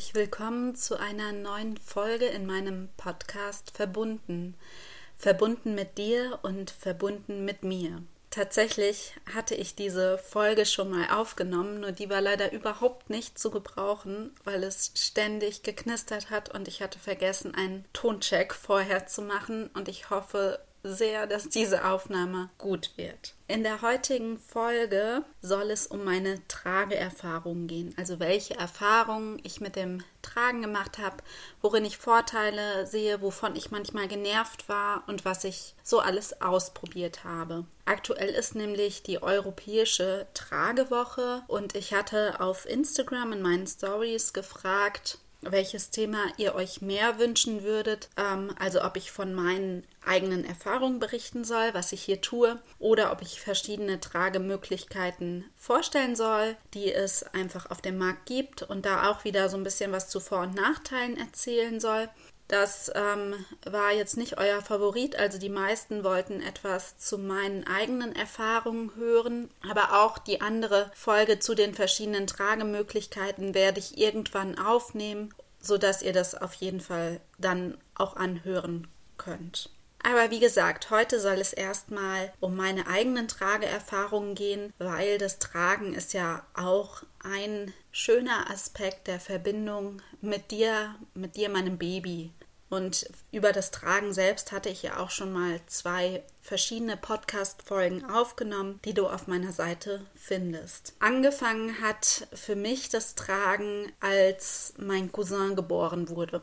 herzlich willkommen zu einer neuen Folge in meinem Podcast Verbunden. Verbunden mit dir und verbunden mit mir. Tatsächlich hatte ich diese Folge schon mal aufgenommen, nur die war leider überhaupt nicht zu gebrauchen, weil es ständig geknistert hat und ich hatte vergessen, einen Toncheck vorher zu machen und ich hoffe, sehr, dass diese Aufnahme gut wird. In der heutigen Folge soll es um meine Trageerfahrungen gehen, also welche Erfahrungen ich mit dem Tragen gemacht habe, worin ich Vorteile sehe, wovon ich manchmal genervt war und was ich so alles ausprobiert habe. Aktuell ist nämlich die europäische Tragewoche und ich hatte auf Instagram in meinen Stories gefragt, welches Thema ihr euch mehr wünschen würdet. Ähm, also ob ich von meinen eigenen Erfahrungen berichten soll, was ich hier tue, oder ob ich verschiedene Tragemöglichkeiten vorstellen soll, die es einfach auf dem Markt gibt und da auch wieder so ein bisschen was zu Vor- und Nachteilen erzählen soll. Das ähm, war jetzt nicht euer Favorit, also die meisten wollten etwas zu meinen eigenen Erfahrungen hören, aber auch die andere Folge zu den verschiedenen Tragemöglichkeiten werde ich irgendwann aufnehmen, sodass ihr das auf jeden Fall dann auch anhören könnt. Aber wie gesagt, heute soll es erstmal um meine eigenen Trageerfahrungen gehen, weil das Tragen ist ja auch ein schöner Aspekt der Verbindung mit dir, mit dir, meinem Baby. Und über das Tragen selbst hatte ich ja auch schon mal zwei verschiedene Podcast-Folgen aufgenommen, die du auf meiner Seite findest. Angefangen hat für mich das Tragen, als mein Cousin geboren wurde.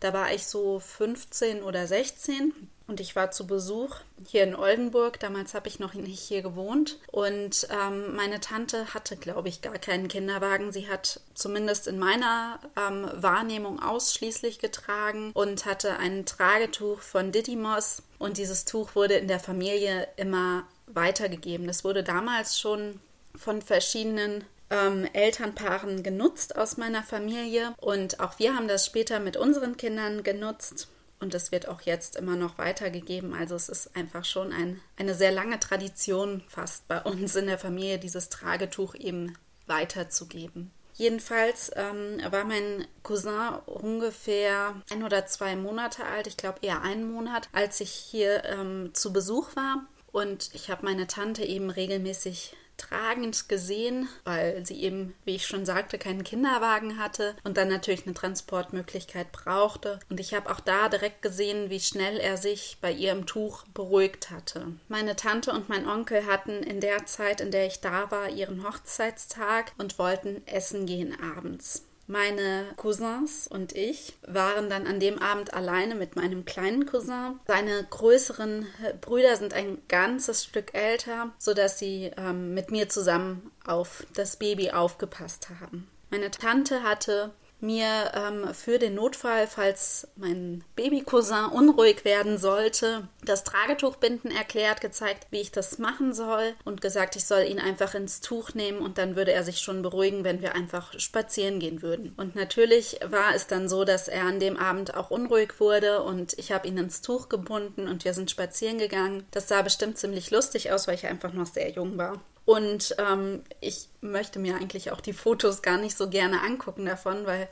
Da war ich so 15 oder 16 und ich war zu Besuch hier in Oldenburg. Damals habe ich noch nicht hier gewohnt. Und ähm, meine Tante hatte, glaube ich, gar keinen Kinderwagen. Sie hat zumindest in meiner ähm, Wahrnehmung ausschließlich getragen und hatte ein Tragetuch von Didymos. Und dieses Tuch wurde in der Familie immer weitergegeben. Das wurde damals schon von verschiedenen ähm, Elternpaaren genutzt aus meiner Familie. Und auch wir haben das später mit unseren Kindern genutzt und es wird auch jetzt immer noch weitergegeben. Also es ist einfach schon ein, eine sehr lange Tradition fast bei uns in der Familie, dieses Tragetuch eben weiterzugeben. Jedenfalls ähm, war mein Cousin ungefähr ein oder zwei Monate alt, ich glaube eher einen Monat, als ich hier ähm, zu Besuch war. Und ich habe meine Tante eben regelmäßig tragend gesehen, weil sie eben, wie ich schon sagte, keinen Kinderwagen hatte und dann natürlich eine Transportmöglichkeit brauchte. Und ich habe auch da direkt gesehen, wie schnell er sich bei ihrem Tuch beruhigt hatte. Meine Tante und mein Onkel hatten in der Zeit, in der ich da war, ihren Hochzeitstag und wollten essen gehen abends. Meine Cousins und ich waren dann an dem Abend alleine mit meinem kleinen Cousin. Seine größeren Brüder sind ein ganzes Stück älter, sodass sie ähm, mit mir zusammen auf das Baby aufgepasst haben. Meine Tante hatte mir ähm, für den Notfall, falls mein Babycousin unruhig werden sollte, das Tragetuchbinden erklärt, gezeigt, wie ich das machen soll und gesagt, ich soll ihn einfach ins Tuch nehmen und dann würde er sich schon beruhigen, wenn wir einfach spazieren gehen würden. Und natürlich war es dann so, dass er an dem Abend auch unruhig wurde und ich habe ihn ins Tuch gebunden und wir sind spazieren gegangen. Das sah bestimmt ziemlich lustig aus, weil ich einfach noch sehr jung war. Und ähm, ich möchte mir eigentlich auch die Fotos gar nicht so gerne angucken davon, weil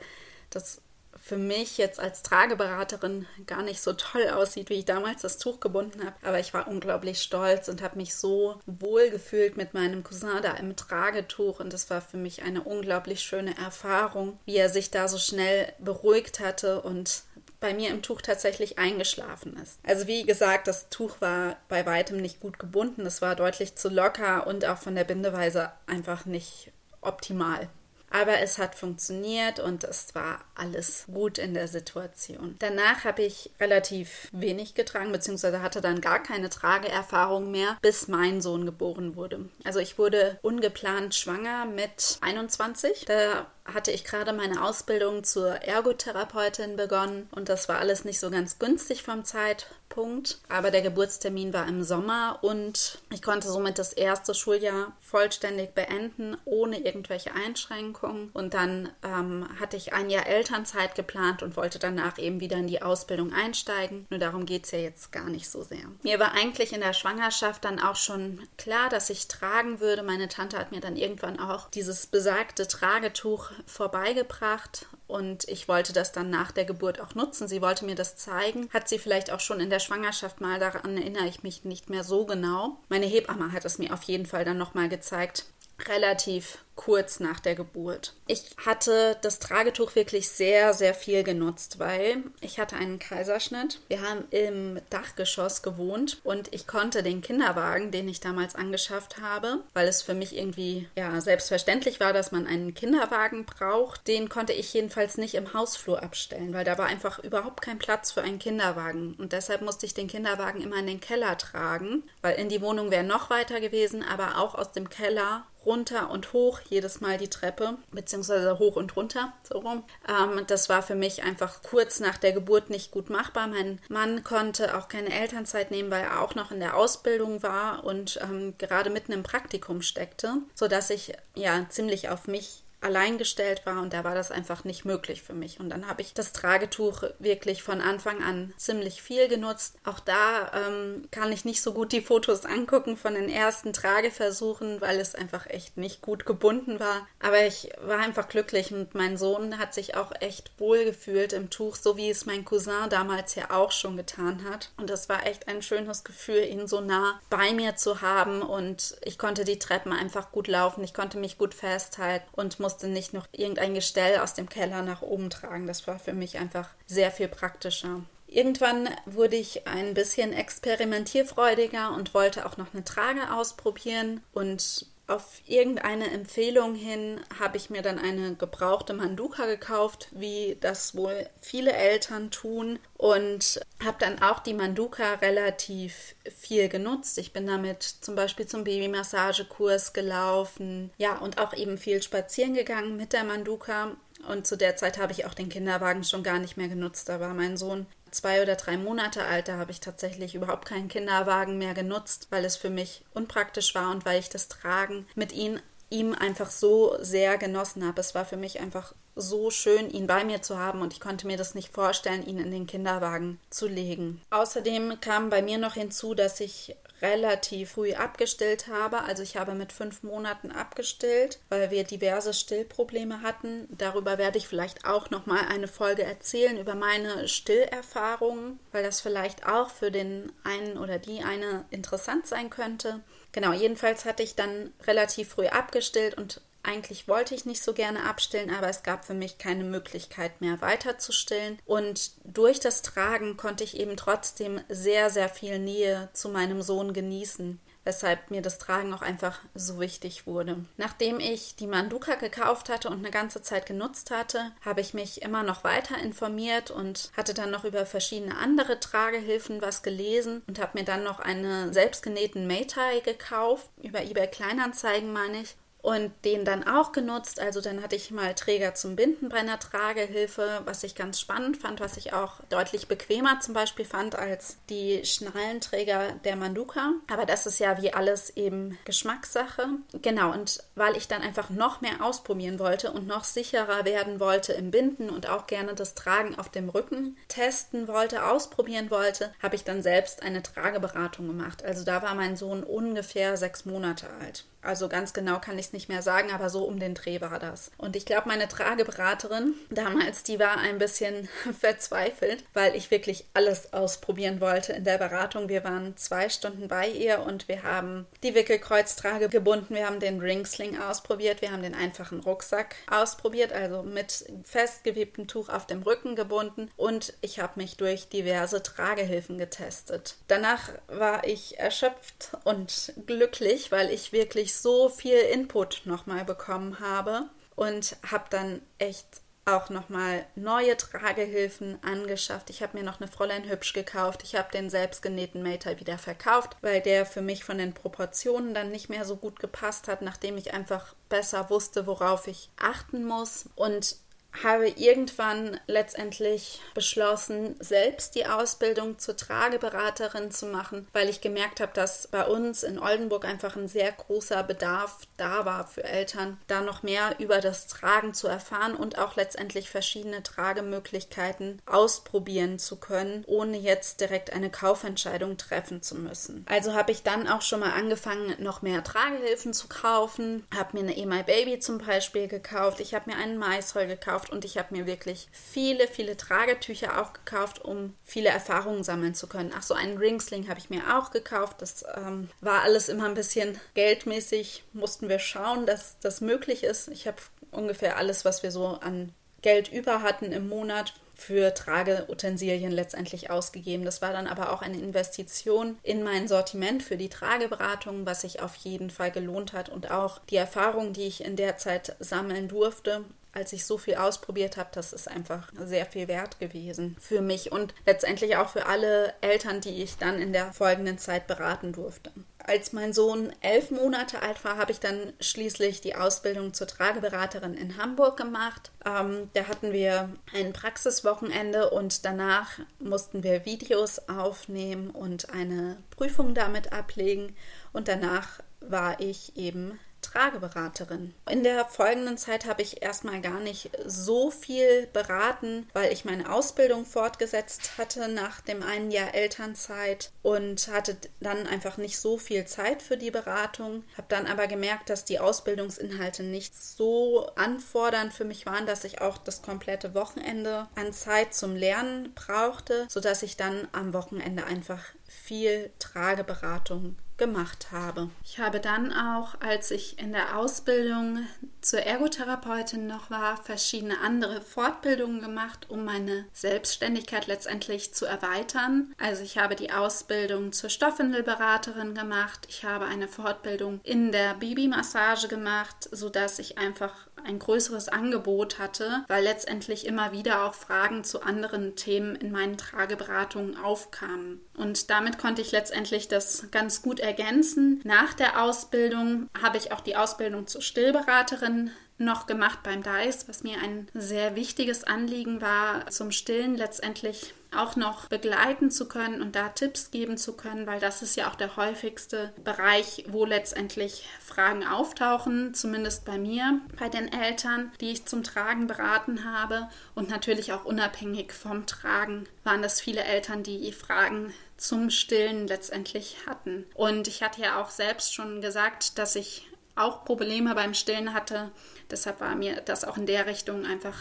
das für mich jetzt als Trageberaterin gar nicht so toll aussieht, wie ich damals das Tuch gebunden habe. Aber ich war unglaublich stolz und habe mich so wohl gefühlt mit meinem Cousin da im Tragetuch. Und das war für mich eine unglaublich schöne Erfahrung, wie er sich da so schnell beruhigt hatte und bei mir im Tuch tatsächlich eingeschlafen ist. Also wie gesagt, das Tuch war bei weitem nicht gut gebunden, es war deutlich zu locker und auch von der Bindeweise einfach nicht optimal. Aber es hat funktioniert und es war alles gut in der Situation. Danach habe ich relativ wenig getragen, beziehungsweise hatte dann gar keine Trageerfahrung mehr, bis mein Sohn geboren wurde. Also ich wurde ungeplant schwanger mit 21. Da hatte ich gerade meine Ausbildung zur Ergotherapeutin begonnen und das war alles nicht so ganz günstig vom Zeitpunkt. Aber der Geburtstermin war im Sommer und ich konnte somit das erste Schuljahr vollständig beenden, ohne irgendwelche Einschränkungen. Und dann ähm, hatte ich ein Jahr Elternzeit geplant und wollte danach eben wieder in die Ausbildung einsteigen. Nur darum geht es ja jetzt gar nicht so sehr. Mir war eigentlich in der Schwangerschaft dann auch schon klar, dass ich tragen würde. Meine Tante hat mir dann irgendwann auch dieses besagte Tragetuch vorbeigebracht und ich wollte das dann nach der Geburt auch nutzen. Sie wollte mir das zeigen. Hat sie vielleicht auch schon in der Schwangerschaft mal, daran erinnere ich mich nicht mehr so genau. Meine Hebamme hat es mir auf jeden Fall dann nochmal gezeigt. Relativ kurz nach der Geburt. Ich hatte das Tragetuch wirklich sehr, sehr viel genutzt, weil ich hatte einen Kaiserschnitt. Wir haben im Dachgeschoss gewohnt und ich konnte den Kinderwagen, den ich damals angeschafft habe, weil es für mich irgendwie ja selbstverständlich war, dass man einen Kinderwagen braucht, den konnte ich jedenfalls nicht im Hausflur abstellen, weil da war einfach überhaupt kein Platz für einen Kinderwagen und deshalb musste ich den Kinderwagen immer in den Keller tragen, weil in die Wohnung wäre noch weiter gewesen, aber auch aus dem Keller runter und hoch jedes Mal die Treppe, beziehungsweise hoch und runter, so rum. Ähm, das war für mich einfach kurz nach der Geburt nicht gut machbar. Mein Mann konnte auch keine Elternzeit nehmen, weil er auch noch in der Ausbildung war und ähm, gerade mitten im Praktikum steckte, sodass ich ja ziemlich auf mich allein gestellt war und da war das einfach nicht möglich für mich. Und dann habe ich das Tragetuch wirklich von Anfang an ziemlich viel genutzt. Auch da ähm, kann ich nicht so gut die Fotos angucken von den ersten Trageversuchen, weil es einfach echt nicht gut gebunden war. Aber ich war einfach glücklich und mein Sohn hat sich auch echt wohl gefühlt im Tuch, so wie es mein Cousin damals ja auch schon getan hat. Und das war echt ein schönes Gefühl, ihn so nah bei mir zu haben und ich konnte die Treppen einfach gut laufen, ich konnte mich gut festhalten und musste musste nicht noch irgendein Gestell aus dem Keller nach oben tragen. Das war für mich einfach sehr viel praktischer. Irgendwann wurde ich ein bisschen experimentierfreudiger und wollte auch noch eine Trage ausprobieren und auf irgendeine Empfehlung hin habe ich mir dann eine gebrauchte Manduka gekauft, wie das wohl viele Eltern tun und habe dann auch die Manduka relativ viel genutzt. Ich bin damit zum Beispiel zum Babymassagekurs gelaufen, ja und auch eben viel spazieren gegangen mit der Manduka und zu der Zeit habe ich auch den Kinderwagen schon gar nicht mehr genutzt. Da war mein Sohn zwei oder drei Monate alt, da habe ich tatsächlich überhaupt keinen Kinderwagen mehr genutzt, weil es für mich unpraktisch war und weil ich das Tragen mit ihm, ihm einfach so sehr genossen habe. Es war für mich einfach so schön, ihn bei mir zu haben und ich konnte mir das nicht vorstellen, ihn in den Kinderwagen zu legen. Außerdem kam bei mir noch hinzu, dass ich relativ früh abgestillt habe. Also ich habe mit fünf Monaten abgestillt, weil wir diverse Stillprobleme hatten. Darüber werde ich vielleicht auch noch mal eine Folge erzählen über meine Stillerfahrungen, weil das vielleicht auch für den einen oder die eine interessant sein könnte. Genau, jedenfalls hatte ich dann relativ früh abgestillt und eigentlich wollte ich nicht so gerne abstillen, aber es gab für mich keine Möglichkeit mehr weiter zu stillen. Und durch das Tragen konnte ich eben trotzdem sehr, sehr viel Nähe zu meinem Sohn genießen weshalb mir das Tragen auch einfach so wichtig wurde. Nachdem ich die Manduka gekauft hatte und eine ganze Zeit genutzt hatte, habe ich mich immer noch weiter informiert und hatte dann noch über verschiedene andere Tragehilfen was gelesen und habe mir dann noch eine selbstgenähten Maytai gekauft, über eBay Kleinanzeigen meine ich, und den dann auch genutzt. Also dann hatte ich mal Träger zum Binden bei einer Tragehilfe, was ich ganz spannend fand, was ich auch deutlich bequemer zum Beispiel fand als die Schnallenträger der Manduka. Aber das ist ja wie alles eben Geschmackssache. Genau, und weil ich dann einfach noch mehr ausprobieren wollte und noch sicherer werden wollte im Binden und auch gerne das Tragen auf dem Rücken testen wollte, ausprobieren wollte, habe ich dann selbst eine Trageberatung gemacht. Also da war mein Sohn ungefähr sechs Monate alt. Also ganz genau kann ich es nicht mehr sagen, aber so um den Dreh war das. Und ich glaube, meine Trageberaterin damals, die war ein bisschen verzweifelt, weil ich wirklich alles ausprobieren wollte in der Beratung. Wir waren zwei Stunden bei ihr und wir haben die Wickelkreuztrage gebunden, wir haben den Ringsling ausprobiert, wir haben den einfachen Rucksack ausprobiert, also mit festgewebtem Tuch auf dem Rücken gebunden und ich habe mich durch diverse Tragehilfen getestet. Danach war ich erschöpft und glücklich, weil ich wirklich so viel Input nochmal bekommen habe und habe dann echt auch nochmal neue Tragehilfen angeschafft. Ich habe mir noch eine Fräulein Hübsch gekauft. Ich habe den selbstgenähten Mater wieder verkauft, weil der für mich von den Proportionen dann nicht mehr so gut gepasst hat, nachdem ich einfach besser wusste, worauf ich achten muss. Und habe irgendwann letztendlich beschlossen, selbst die Ausbildung zur Trageberaterin zu machen, weil ich gemerkt habe, dass bei uns in Oldenburg einfach ein sehr großer Bedarf da war für Eltern, da noch mehr über das Tragen zu erfahren und auch letztendlich verschiedene Tragemöglichkeiten ausprobieren zu können, ohne jetzt direkt eine Kaufentscheidung treffen zu müssen. Also habe ich dann auch schon mal angefangen, noch mehr Tragehilfen zu kaufen, habe mir eine E-My Baby zum Beispiel gekauft, ich habe mir einen Maisroll gekauft und ich habe mir wirklich viele, viele Tragetücher auch gekauft, um viele Erfahrungen sammeln zu können. Ach so, einen Ringsling habe ich mir auch gekauft. Das ähm, war alles immer ein bisschen geldmäßig, mussten wir schauen, dass das möglich ist. Ich habe ungefähr alles, was wir so an Geld über hatten im Monat, für Trageutensilien letztendlich ausgegeben. Das war dann aber auch eine Investition in mein Sortiment für die Trageberatung, was sich auf jeden Fall gelohnt hat und auch die Erfahrung, die ich in der Zeit sammeln durfte, als ich so viel ausprobiert habe, das ist einfach sehr viel wert gewesen für mich und letztendlich auch für alle Eltern, die ich dann in der folgenden Zeit beraten durfte. Als mein Sohn elf Monate alt war, habe ich dann schließlich die Ausbildung zur Trageberaterin in Hamburg gemacht. Ähm, da hatten wir ein Praxiswochenende und danach mussten wir Videos aufnehmen und eine Prüfung damit ablegen. Und danach war ich eben Trageberaterin. In der folgenden Zeit habe ich erstmal gar nicht so viel beraten, weil ich meine Ausbildung fortgesetzt hatte nach dem einen Jahr Elternzeit und hatte dann einfach nicht so viel Zeit für die Beratung. Habe dann aber gemerkt, dass die Ausbildungsinhalte nicht so anfordernd für mich waren, dass ich auch das komplette Wochenende an Zeit zum Lernen brauchte, sodass ich dann am Wochenende einfach viel Trageberatung gemacht habe. Ich habe dann auch, als ich in der Ausbildung zur Ergotherapeutin noch war, verschiedene andere Fortbildungen gemacht, um meine Selbstständigkeit letztendlich zu erweitern. Also ich habe die Ausbildung zur Stoffwindelberaterin gemacht, ich habe eine Fortbildung in der Babymassage gemacht, sodass ich einfach ein größeres Angebot hatte, weil letztendlich immer wieder auch Fragen zu anderen Themen in meinen Trageberatungen aufkamen. Und damit konnte ich letztendlich das ganz gut ergänzen. Nach der Ausbildung habe ich auch die Ausbildung zur Stillberaterin noch gemacht beim DICE, was mir ein sehr wichtiges Anliegen war, zum Stillen letztendlich auch noch begleiten zu können und da Tipps geben zu können, weil das ist ja auch der häufigste Bereich, wo letztendlich Fragen auftauchen, zumindest bei mir, bei den Eltern, die ich zum Tragen beraten habe und natürlich auch unabhängig vom Tragen waren das viele Eltern, die Fragen zum Stillen letztendlich hatten. Und ich hatte ja auch selbst schon gesagt, dass ich auch Probleme beim Stillen hatte. Deshalb war mir das auch in der Richtung einfach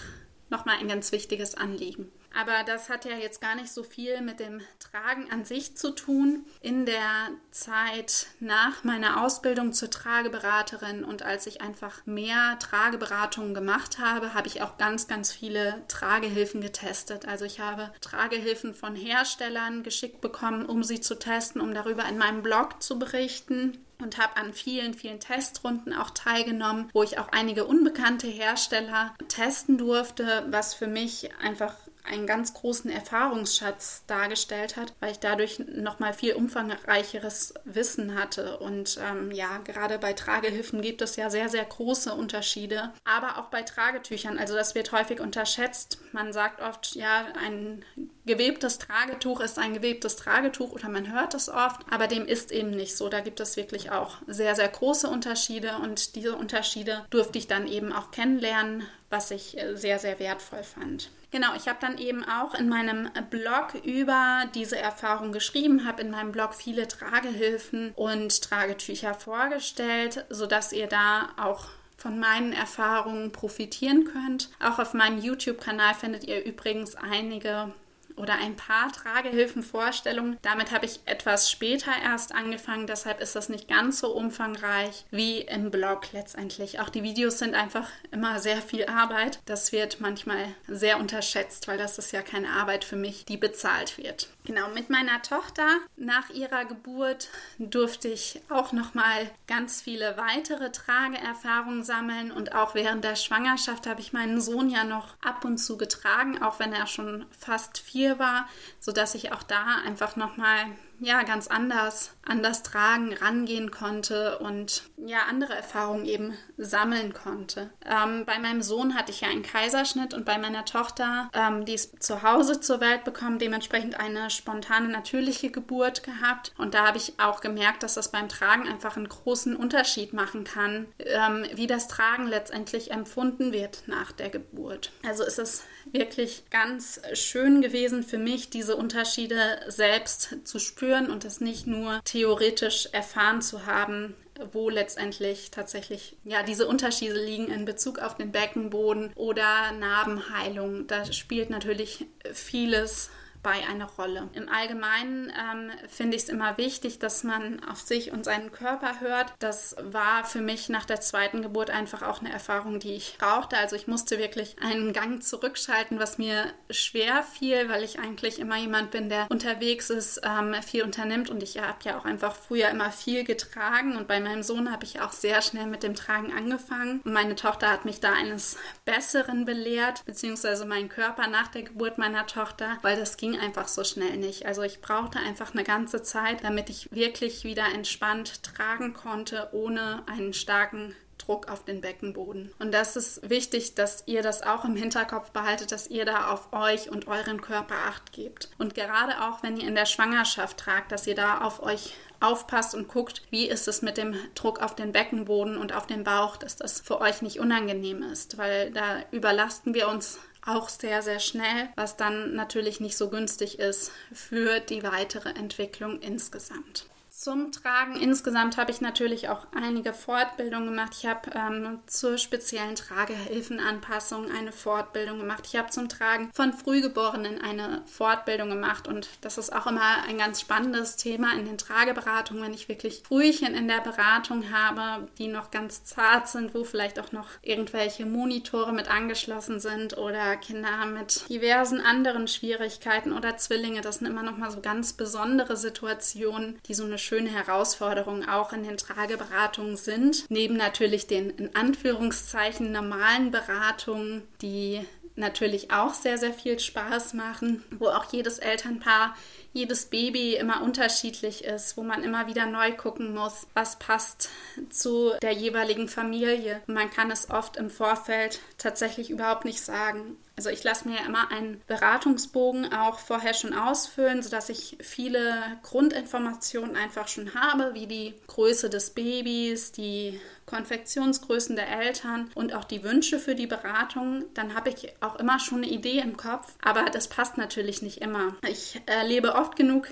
nochmal ein ganz wichtiges Anliegen. Aber das hat ja jetzt gar nicht so viel mit dem Tragen an sich zu tun. In der Zeit nach meiner Ausbildung zur Trageberaterin und als ich einfach mehr Trageberatungen gemacht habe, habe ich auch ganz, ganz viele Tragehilfen getestet. Also ich habe Tragehilfen von Herstellern geschickt bekommen, um sie zu testen, um darüber in meinem Blog zu berichten und habe an vielen, vielen Testrunden auch teilgenommen, wo ich auch einige unbekannte Hersteller testen durfte, was für mich einfach einen ganz großen Erfahrungsschatz dargestellt hat, weil ich dadurch nochmal viel umfangreicheres Wissen hatte. Und ähm, ja, gerade bei Tragehilfen gibt es ja sehr, sehr große Unterschiede, aber auch bei Tragetüchern. Also das wird häufig unterschätzt. Man sagt oft, ja, ein gewebtes Tragetuch ist ein gewebtes Tragetuch oder man hört es oft, aber dem ist eben nicht so. Da gibt es wirklich auch sehr, sehr große Unterschiede und diese Unterschiede durfte ich dann eben auch kennenlernen, was ich äh, sehr, sehr wertvoll fand. Genau, ich habe dann eben auch in meinem Blog über diese Erfahrung geschrieben, habe in meinem Blog viele Tragehilfen und Tragetücher vorgestellt, sodass ihr da auch von meinen Erfahrungen profitieren könnt. Auch auf meinem YouTube-Kanal findet ihr übrigens einige oder ein paar Tragehilfenvorstellungen. Damit habe ich etwas später erst angefangen, deshalb ist das nicht ganz so umfangreich wie im Blog letztendlich. Auch die Videos sind einfach immer sehr viel Arbeit. Das wird manchmal sehr unterschätzt, weil das ist ja keine Arbeit für mich, die bezahlt wird. Genau, mit meiner Tochter nach ihrer Geburt durfte ich auch noch mal ganz viele weitere Trageerfahrungen sammeln und auch während der Schwangerschaft habe ich meinen Sohn ja noch ab und zu getragen, auch wenn er schon fast vier war, sodass ich auch da einfach noch mal ja ganz anders an das Tragen rangehen konnte und ja andere Erfahrungen eben sammeln konnte. Ähm, bei meinem Sohn hatte ich ja einen Kaiserschnitt und bei meiner Tochter, ähm, die ist zu Hause zur Welt bekommen, dementsprechend eine spontane natürliche Geburt gehabt und da habe ich auch gemerkt, dass das beim Tragen einfach einen großen Unterschied machen kann, ähm, wie das Tragen letztendlich empfunden wird nach der Geburt. Also ist es wirklich ganz schön gewesen für mich, diese Unterschiede selbst zu spüren und es nicht nur theoretisch erfahren zu haben, wo letztendlich tatsächlich ja diese Unterschiede liegen in Bezug auf den Beckenboden oder Narbenheilung. Da spielt natürlich vieles bei eine Rolle. Im Allgemeinen ähm, finde ich es immer wichtig, dass man auf sich und seinen Körper hört. Das war für mich nach der zweiten Geburt einfach auch eine Erfahrung, die ich brauchte. Also ich musste wirklich einen Gang zurückschalten, was mir schwer fiel, weil ich eigentlich immer jemand bin, der unterwegs ist, ähm, viel unternimmt und ich habe ja auch einfach früher immer viel getragen und bei meinem Sohn habe ich auch sehr schnell mit dem Tragen angefangen und meine Tochter hat mich da eines Besseren belehrt, beziehungsweise mein Körper nach der Geburt meiner Tochter, weil das ging einfach so schnell nicht. Also ich brauchte einfach eine ganze Zeit, damit ich wirklich wieder entspannt tragen konnte, ohne einen starken Druck auf den Beckenboden. Und das ist wichtig, dass ihr das auch im Hinterkopf behaltet, dass ihr da auf euch und euren Körper acht gebt. Und gerade auch, wenn ihr in der Schwangerschaft tragt, dass ihr da auf euch aufpasst und guckt, wie ist es mit dem Druck auf den Beckenboden und auf den Bauch, dass das für euch nicht unangenehm ist, weil da überlasten wir uns auch sehr, sehr schnell, was dann natürlich nicht so günstig ist für die weitere Entwicklung insgesamt. Zum Tragen insgesamt habe ich natürlich auch einige Fortbildungen gemacht. Ich habe ähm, zur speziellen Tragehilfenanpassung eine Fortbildung gemacht. Ich habe zum Tragen von Frühgeborenen eine Fortbildung gemacht und das ist auch immer ein ganz spannendes Thema in den Trageberatungen, wenn ich wirklich Frühchen in der Beratung habe, die noch ganz zart sind, wo vielleicht auch noch irgendwelche Monitore mit angeschlossen sind oder Kinder mit diversen anderen Schwierigkeiten oder Zwillinge. Das sind immer noch mal so ganz besondere Situationen, die so eine schöne Herausforderung auch in den Trageberatungen sind. Neben natürlich den in Anführungszeichen normalen Beratungen, die natürlich auch sehr, sehr viel Spaß machen, wo auch jedes Elternpaar jedes Baby immer unterschiedlich ist, wo man immer wieder neu gucken muss, was passt zu der jeweiligen Familie. man kann es oft im Vorfeld tatsächlich überhaupt nicht sagen. Also ich lasse mir ja immer einen Beratungsbogen auch vorher schon ausfüllen, sodass ich viele Grundinformationen einfach schon habe, wie die Größe des Babys, die Konfektionsgrößen der Eltern und auch die Wünsche für die Beratung. Dann habe ich auch immer schon eine Idee im Kopf, aber das passt natürlich nicht immer. Ich erlebe oft genug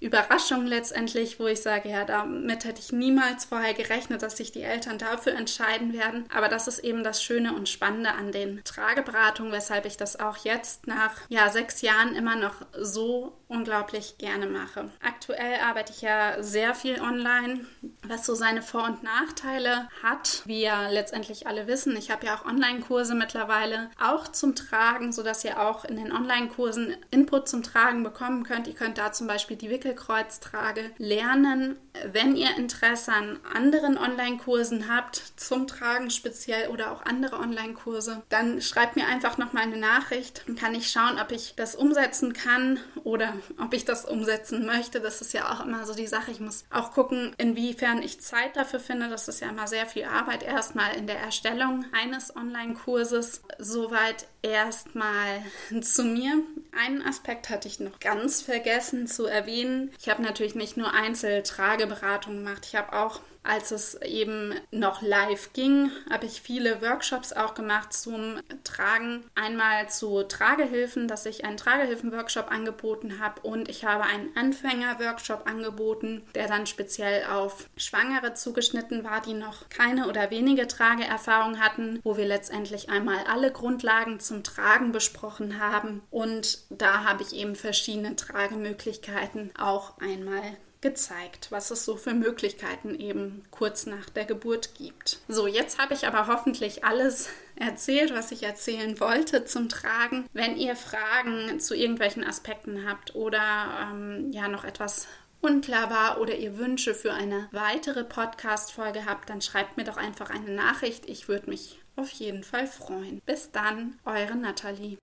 Überraschung letztendlich, wo ich sage, ja, damit hätte ich niemals vorher gerechnet, dass sich die Eltern dafür entscheiden werden. Aber das ist eben das Schöne und Spannende an den Trageberatungen, weshalb ich das auch jetzt nach ja, sechs Jahren immer noch so unglaublich gerne mache. Aktuell arbeite ich ja sehr viel online, was so seine Vor- und Nachteile hat, wie ja letztendlich alle wissen. Ich habe ja auch Online-Kurse mittlerweile auch zum Tragen, sodass ihr auch in den Online-Kursen Input zum Tragen bekommen könnt. Ihr könnt da zum Beispiel die Wickelkreuztrage lernen. Wenn ihr Interesse an anderen Online-Kursen habt, zum Tragen speziell oder auch andere Online-Kurse, dann schreibt mir einfach nochmal eine Nachricht. Dann kann ich schauen, ob ich das umsetzen kann oder ob ich das umsetzen möchte. Das ist ja auch immer so die Sache. Ich muss auch gucken, inwiefern ich Zeit dafür finde. Das ist ja immer sehr viel Arbeit erstmal in der Erstellung eines Online-Kurses. Soweit erstmal zu mir. Einen Aspekt hatte ich noch ganz vergessen zu erwähnen. Ich habe natürlich nicht nur Einzeltrageberatungen gemacht. Ich habe auch als es eben noch live ging, habe ich viele Workshops auch gemacht zum Tragen. Einmal zu Tragehilfen, dass ich einen Tragehilfen-Workshop angeboten habe und ich habe einen Anfänger-Workshop angeboten, der dann speziell auf Schwangere zugeschnitten war, die noch keine oder wenige Trageerfahrung hatten, wo wir letztendlich einmal alle Grundlagen zum Tragen besprochen haben und da habe ich eben verschiedene Tragemöglichkeiten auch einmal gezeigt, was es so für Möglichkeiten eben kurz nach der Geburt gibt. So, jetzt habe ich aber hoffentlich alles erzählt, was ich erzählen wollte zum Tragen. Wenn ihr Fragen zu irgendwelchen Aspekten habt oder ähm, ja noch etwas unklar war oder ihr Wünsche für eine weitere Podcast-Folge habt, dann schreibt mir doch einfach eine Nachricht. Ich würde mich auf jeden Fall freuen. Bis dann, eure Nathalie.